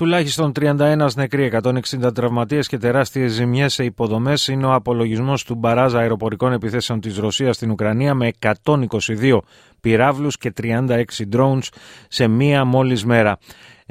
Τουλάχιστον 31 νεκροί, 160 τραυματίες και τεράστιες ζημιές σε υποδομές είναι ο απολογισμός του μπαράζα αεροπορικών επιθέσεων της Ρωσίας στην Ουκρανία με 122 πυράβλους και 36 drones σε μία μόλις μέρα.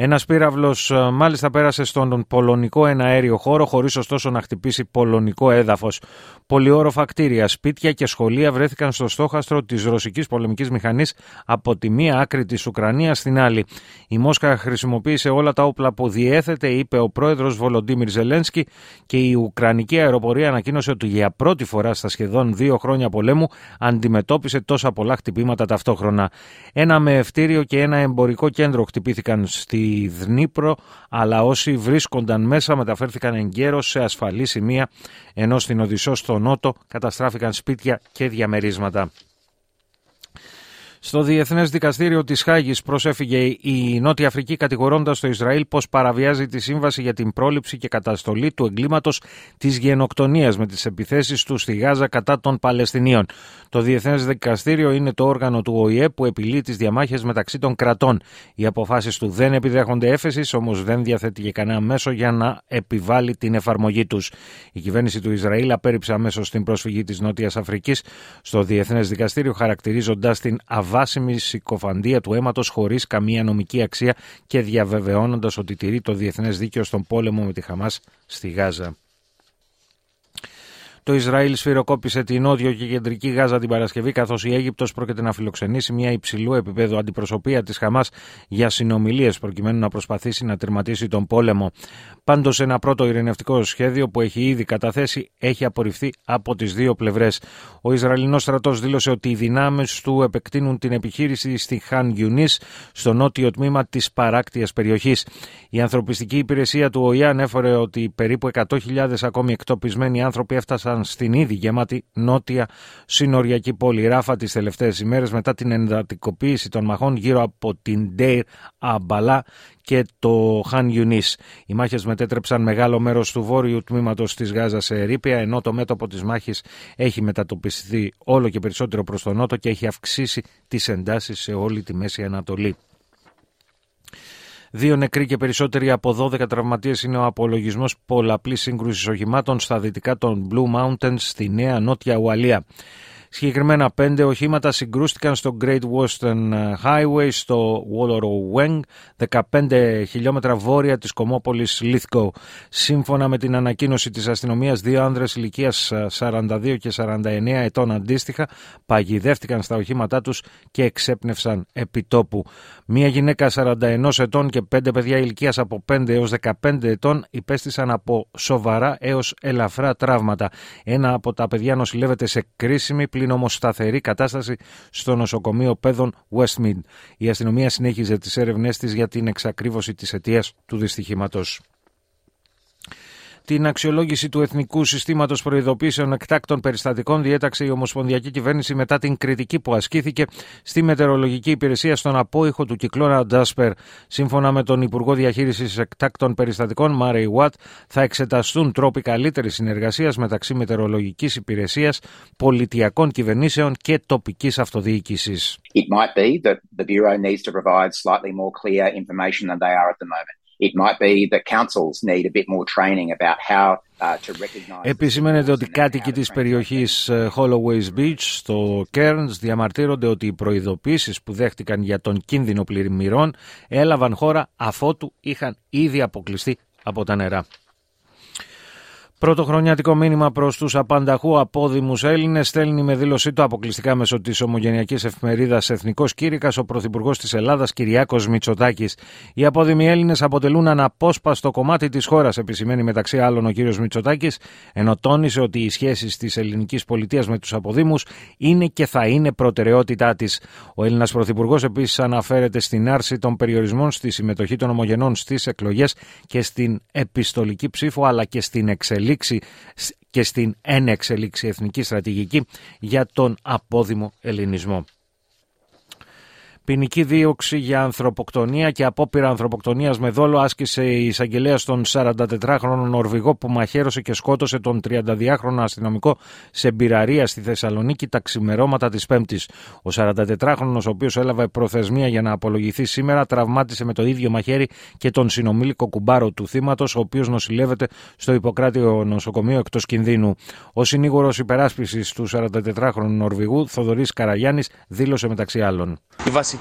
Ένας πύραυλος ε, μάλιστα πέρασε στον πολωνικό εναέριο χώρο, χωρίς ωστόσο να χτυπήσει πολωνικό έδαφος. Πολυόροφα κτίρια, σπίτια και σχολεία βρέθηκαν στο στόχαστρο της ρωσικής πολεμικής μηχανής από τη μία άκρη της Ουκρανίας στην άλλη. Η Μόσχα χρησιμοποίησε όλα τα όπλα που διέθετε, είπε ο πρόεδρος Βολοντίμιρ Ζελένσκι, και η Ουκρανική αεροπορία ανακοίνωσε ότι για πρώτη φορά στα σχεδόν δύο χρόνια πολέμου αντιμετώπισε τόσα πολλά χτυπήματα ταυτόχρονα. Ένα με ευτήριο και ένα εμπορικό κέντρο χτυπήθηκαν στη Δνήπρο, αλλά όσοι βρίσκονταν μέσα μεταφέρθηκαν εγκαίρως σε ασφαλή σημεία, ενώ στην Οδυσσό στο Νότο καταστράφηκαν σπίτια και διαμερίσματα. Στο Διεθνές Δικαστήριο της Χάγης προσέφυγε η Νότια Αφρική κατηγορώντας το Ισραήλ πως παραβιάζει τη σύμβαση για την πρόληψη και καταστολή του εγκλήματος της γενοκτονίας με τις επιθέσεις του στη Γάζα κατά των Παλαιστινίων. Το Διεθνές Δικαστήριο είναι το όργανο του ΟΗΕ που επιλύει τις διαμάχες μεταξύ των κρατών. Οι αποφάσεις του δεν επιδέχονται έφεσης, όμως δεν διαθέτει και κανένα μέσο για να επιβάλλει την εφαρμογή τους. Η κυβέρνηση του Ισραήλ απέρριψε αμέσως την πρόσφυγη της Νότιας Αφρικής στο Διεθνές Δικαστήριο, χαρακτηρίζοντας την αβάσιμη συκοφαντία του αίματος χωρίς καμία νομική αξία και διαβεβαιώνοντας ότι τηρεί το διεθνές δίκαιο στον πόλεμο με τη Χαμάς στη Γάζα. Το Ισραήλ σφυροκόπησε την νότιο και κεντρική Γάζα την Παρασκευή, καθώς η Αίγυπτος πρόκειται να φιλοξενήσει μια υψηλού επίπεδου αντιπροσωπεία της Χαμάς για συνομιλίες, προκειμένου να προσπαθήσει να τερματίσει τον πόλεμο. Πάντως, ένα πρώτο ειρηνευτικό σχέδιο που έχει ήδη καταθέσει έχει απορριφθεί από τις δύο πλευρές. Ο Ισραηλινός στρατός δήλωσε ότι οι δυνάμεις του επεκτείνουν την επιχείρηση στη Χαν Γιουνίς, στο νότιο τμήμα της παράκτεια περιοχής. Η ανθρωπιστική υπηρεσία του ΟΗΑ ανέφερε ότι περίπου 100.000 ακόμη εκτοπισμένοι άνθρωποι έφτασαν στην ήδη γεμάτη νότια συνοριακή πόλη Ράφα τις τελευταίες ημέρες μετά την εντατικοποίηση των μαχών γύρω από την Ντέιρ Αμπαλά και το Χαν Ιουνίς. Οι μάχες μετέτρεψαν μεγάλο μέρος του βόρειου τμήματος της Γάζας σε ερήπια, ενώ το μέτωπο της μάχης έχει μετατοπιστεί όλο και περισσότερο προς τον νότο και έχει αυξήσει τις εντάσεις σε όλη τη Μέση Ανατολή. Δύο νεκροί και περισσότεροι από 12 τραυματίες είναι ο απολογισμός πολλαπλής σύγκρουσης οχημάτων στα δυτικά των Blue Mountains στη Νέα Νότια Ουαλία. Συγκεκριμένα πέντε οχήματα συγκρούστηκαν στο Great Western Highway στο Weng, 15 χιλιόμετρα βόρεια της κομμόπολης Lithgow. Σύμφωνα με την ανακοίνωση της αστυνομίας, δύο άνδρες ηλικίας 42 και 49 ετών αντίστοιχα παγιδεύτηκαν στα οχήματά τους και εξέπνευσαν επιτόπου. Μία γυναίκα 41 ετών και πέντε παιδιά ηλικίας από 5 έως 15 ετών υπέστησαν από σοβαρά έως ελαφρά τραύματα. Ένα από τα παιδιά νοσηλεύεται σε κρίσιμη πλην όμως σταθερή κατάσταση στο νοσοκομείο Πέδων Westmead. Η αστυνομία συνέχιζε τις έρευνές της για την εξακρίβωση της αιτίας του δυστυχήματος την αξιολόγηση του Εθνικού Συστήματος Προειδοποίησεων Εκτάκτων Περιστατικών διέταξε η Ομοσπονδιακή Κυβέρνηση μετά την κριτική που ασκήθηκε στη Μετεωρολογική Υπηρεσία στον απόϊχο του κυκλώνα Ντάσπερ. Σύμφωνα με τον Υπουργό Διαχείρισης Εκτάκτων Περιστατικών, Μάρεϊ Watt, θα εξεταστούν τρόποι καλύτερης συνεργασίας μεταξύ Μετεωρολογικής Υπηρεσίας, πολιτιακών κυβερνήσεων και τοπικής αυτοδιοίκησης. It might be that the Bureau needs to provide slightly more clear information than they are at the moment. It might be that councils need a bit more training about how uh, to recognize... Επισημαίνεται ότι κάτοικοι της περιοχής ε, Holloways Beach στο Cairns διαμαρτύρονται ότι οι προειδοποίησεις που δέχτηκαν για τον κίνδυνο πλημμυρών έλαβαν χώρα αφότου είχαν ήδη αποκλειστεί από τα νερά. Πρωτοχρονιάτικο μήνυμα προς τους απανταχού απόδημους Έλληνες στέλνει με δήλωσή του αποκλειστικά μέσω της ομογενειακής εφημερίδας Εθνικός Κήρυκας ο Πρωθυπουργός της Ελλάδας Κυριάκος Μητσοτάκης. Οι απόδημοι Έλληνες αποτελούν αναπόσπαστο κομμάτι της χώρας, επισημαίνει μεταξύ άλλων ο κ. Μητσοτάκης, ενώ τόνισε ότι οι σχέσεις της ελληνικής πολιτείας με τους αποδήμους είναι και θα είναι προτεραιότητά της. Ο Έλληνας Πρωθυπουργός επίσης αναφέρεται στην άρση των περιορισμών στη συμμετοχή των ομογενών στις εκλογές και στην επιστολική ψήφο αλλά και στην εξελίξη και στην ένεξελίξη εθνική στρατηγική για τον απόδημο ελληνισμό. Ποινική δίωξη για ανθρωποκτονία και απόπειρα ανθρωποκτονίας με δόλο άσκησε η εισαγγελέα στον 44χρονο Νορβηγό που μαχαίρωσε και σκότωσε τον 32χρονο αστυνομικό σε μπειραρία στη Θεσσαλονίκη τα ξημερώματα της Πέμπτης. Ο 44χρονο, ο οποίος έλαβε προθεσμία για να απολογηθεί σήμερα, τραυμάτισε με το ίδιο μαχαίρι και τον συνομήλικο κουμπάρο του θύματος, ο οποίος νοσηλεύεται στο Ιπποκράτιο νοσοκομείο εκτός κινδύνου. Ο συνήγορος υπεράσπισης του 44χρονου Νορβηγού, Θοδωρής Καραγιάννης, δήλωσε μεταξύ άλλων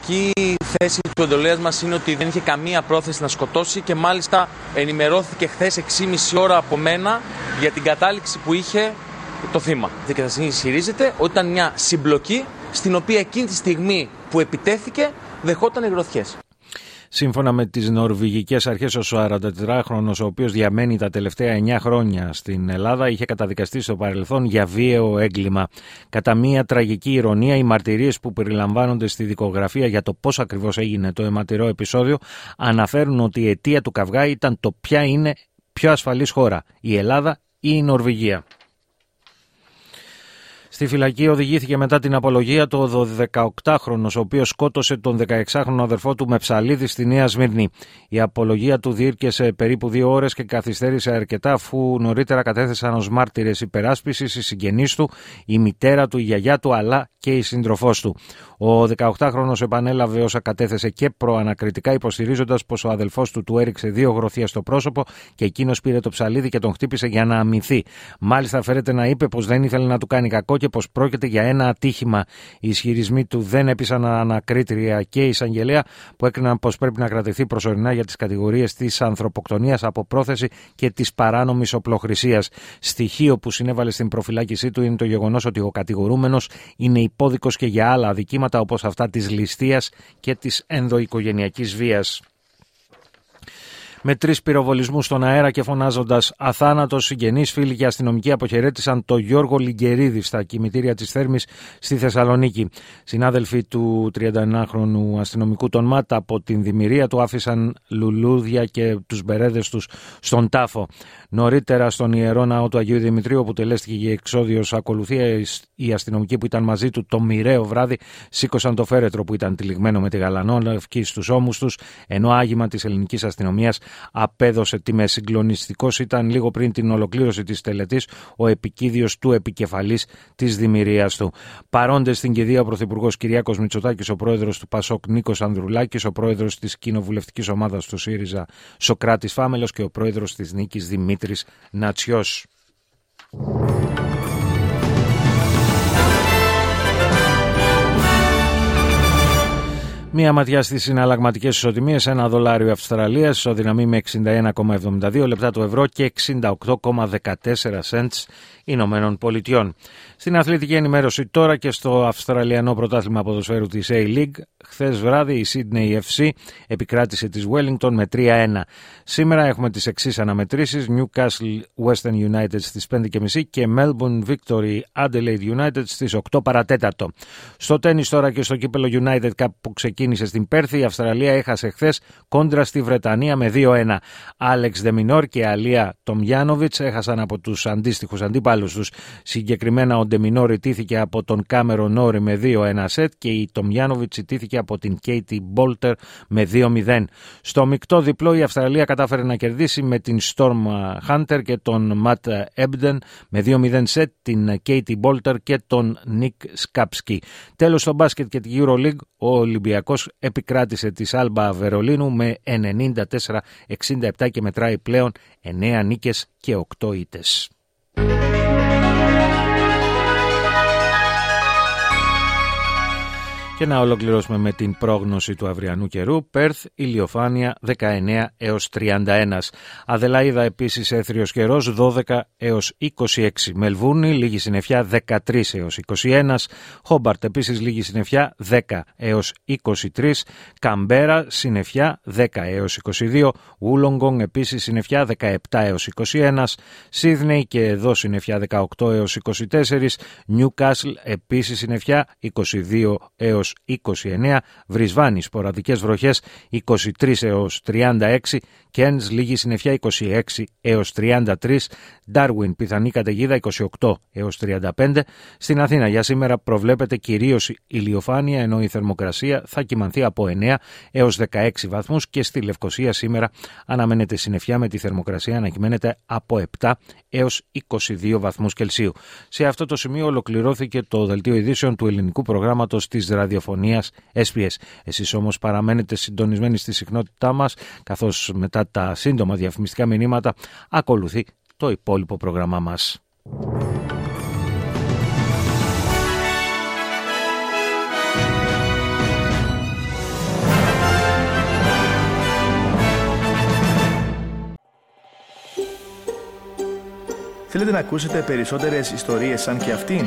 βασική θέση του εντολέα μας είναι ότι δεν είχε καμία πρόθεση να σκοτώσει και μάλιστα ενημερώθηκε χθες 6,5 ώρα από μένα για την κατάληξη που είχε το θύμα. Η δικαστική ισχυρίζεται ότι ήταν μια συμπλοκή στην οποία εκείνη τη στιγμή που επιτέθηκε δεχόταν εγρωθιές. Σύμφωνα με τις νορβηγικές αρχές, ο 44χρονος, ο οποίος διαμένει τα τελευταία 9 χρόνια στην Ελλάδα, είχε καταδικαστεί στο παρελθόν για βίαιο έγκλημα. Κατά μία τραγική ηρωνία, οι μαρτυρίες που περιλαμβάνονται στη δικογραφία για το πώς ακριβώς έγινε το αιματηρό επεισόδιο αναφέρουν ότι η αιτία του καυγά ήταν το ποια είναι πιο ασφαλής χώρα, η Ελλάδα ή η Νορβηγία. Στη φυλακή οδηγήθηκε μετά την απολογία το 18χρονο, ο οποίος σκότωσε τον 16χρονο αδερφό του με ψαλίδι στη Νέα Σμύρνη. Η απολογία του διήρκεσε περίπου δύο ώρες και καθυστέρησε αρκετά, αφού νωρίτερα κατέθεσαν ως μάρτυρες υπεράσπισης οι συγγενείς του, η μητέρα του, η γιαγιά του, αλλά και η σύντροφός του. Ο 18χρονο επανέλαβε όσα κατέθεσε και προανακριτικά, υποστηρίζοντας πως ο αδελφός του του έριξε δύο γροθία στο πρόσωπο και εκείνος πήρε το ψαλίδι και τον χτύπησε για να αμυνθεί. Μάλιστα, φέρεται να είπε πως δεν ήθελε να του κάνει κακό και πως πρόκειται για ένα ατύχημα. Οι ισχυρισμοί του δεν έπεισαν ανακρίτρια και η εισαγγελέα που έκριναν πως πρέπει να κρατηθεί προσωρινά για τις κατηγορίες της ανθρωποκτονίας από πρόθεση και της παράνομης οπλοχρησίας. Στοιχείο που συνέβαλε στην προφυλάκησή του είναι το γεγονός ότι ο κατηγορούμενος είναι υπόδικος και για άλλα αδικήματα όπως αυτά της ληστείας και της ενδοοικογενειακής βίας με τρεις πυροβολισμούς στον αέρα και φωνάζοντας Αθάνατος, συγγενείς, φίλοι και αστυνομικοί αποχαιρέτησαν το Γιώργο Λιγκερίδη στα κημητήρια της Θέρμης στη Θεσσαλονίκη. Συνάδελφοι του 31χρονου αστυνομικού των ΜΑΤ από την δημιουργία του άφησαν λουλούδια και τους μπερέδες τους στον τάφο. Νωρίτερα στον ιερό ναό του Αγίου Δημητρίου, όπου τελέστηκε η εξόδιος ακολουθία, οι αστυνομικοί που ήταν μαζί του το μοιραίο βράδυ σήκωσαν το φέρετρο που ήταν τυλιγμένο με τη γαλανόλευκη στους ώμους τους, ενώ άγημα της ελληνικής αστυνομίας απέδωσε τιμέ. Συγκλονιστικός ήταν λίγο πριν την ολοκλήρωση της τελετής ο επικίδιος του επικεφαλής της δημιουργίας του. Παρόντες στην κηδεία ο Πρωθυπουργός Κυριάκος Μητσοτάκης, ο πρόεδρος του Πασόκ Νίκος Ανδρουλάκης, ο πρόεδρος της κοινοβουλευτικής ομάδας του ΣΥΡΙΖΑ Σοκράτης Φάμελος και ο πρόεδρος της Νίκης Δημήτρης Νατσιός. Μία ματιά στις συναλλαγματικές ισοτιμίες. Ένα δολάριο Αυστραλίας ισοδυναμεί με 61,72 λεπτά του ευρώ και 68,14 cents Ηνωμένων Πολιτειών. Στην αθλητική ενημέρωση τώρα και στο Αυστραλιανό Πρωτάθλημα Ποδοσφαίρου της A-League, χθες βράδυ η Sydney FC επικράτησε της Wellington με 3-1. Σήμερα έχουμε τις εξής αναμετρήσεις: Newcastle Western United στις 5.30 και Melbourne Victory Adelaide United στις 8 παρατέτατο. Στο τέννη τώρα και στο κύπελο United Cup που ξεκίνησε στην Πέρθη, η Αυστραλία έχασε χθες κόντρα στη Βρετανία με 2-1. Άλεξ Δεμινόρ και Αλία Τομιάνοβιτς έχασαν από τους αντίστοιχους αντίπαλους Συγκεκριμένα ο Ντεμινόρ ιτήθηκε από τον Κάμερο Νόρι με 2-1 σετ και η Τομιάνοβιτς ιτήθηκε από την Κέιτι Μπόλτερ με 2-0. Στο μεικτό διπλό η Αυστραλία κατάφερε να κερδίσει με την Storm Hunter και τον Ματ Έμπντεν με 2-0 σετ, την Κέιτι Μπόλτερ και τον Νίκ Σκάψκι. Τέλος στο μπάσκετ και την Euroleague ο Ολυμπιακός επικράτησε τη Άλμπα Βερολίνου με 94-67 και μετράει πλέον 9 νίκες και 8 ήτες. Και να ολοκληρώσουμε με την πρόγνωση του αυριανού καιρού. Πέρθ, ηλιοφάνεια 19 έως 31. Αδελαίδα επίσης έθριος καιρός 12 έως 26. Μελβούνι λίγη συννεφιά 13 έως 21. Χόμπαρτ επίσης λίγη συννεφιά 10 έως 23. Καμπέρα συννεφιά 10 έως 22. Ούλογκονγκ επίσης συννεφιά 17 έως 21. Σίδνεϊ και εδώ συννεφιά 18 έως 24. Νιούκασλ επίσης συννεφιά 22 έως έως 29, Βρισβάνη σποραδικές βροχές 23 έως 36, Κένς λίγη συννεφιά 26 έως 33, Ντάρουιν πιθανή καταιγίδα 28 έως 35, στην Αθήνα για σήμερα προβλέπεται κυρίως ηλιοφάνεια ενώ η θερμοκρασία θα κυμανθεί από 9 έως 16 βαθμούς και στη Λευκοσία σήμερα αναμένεται συννεφιά με τη θερμοκρασία να κυμαίνεται από 7 έως 22 βαθμούς Κελσίου. Σε αυτό το σημείο ολοκληρώθηκε το δελτίο ειδήσεων του ελληνικού προγράμματος της ραδιοφωνίας SPS. Εσείς όμως παραμένετε συντονισμένοι στη συχνότητά μας καθώς μετά τα σύντομα διαφημιστικά μηνύματα ακολουθεί το υπόλοιπο πρόγραμμά μας. Θέλετε να ακούσετε περισσότερες ιστορίες σαν και αυτήν;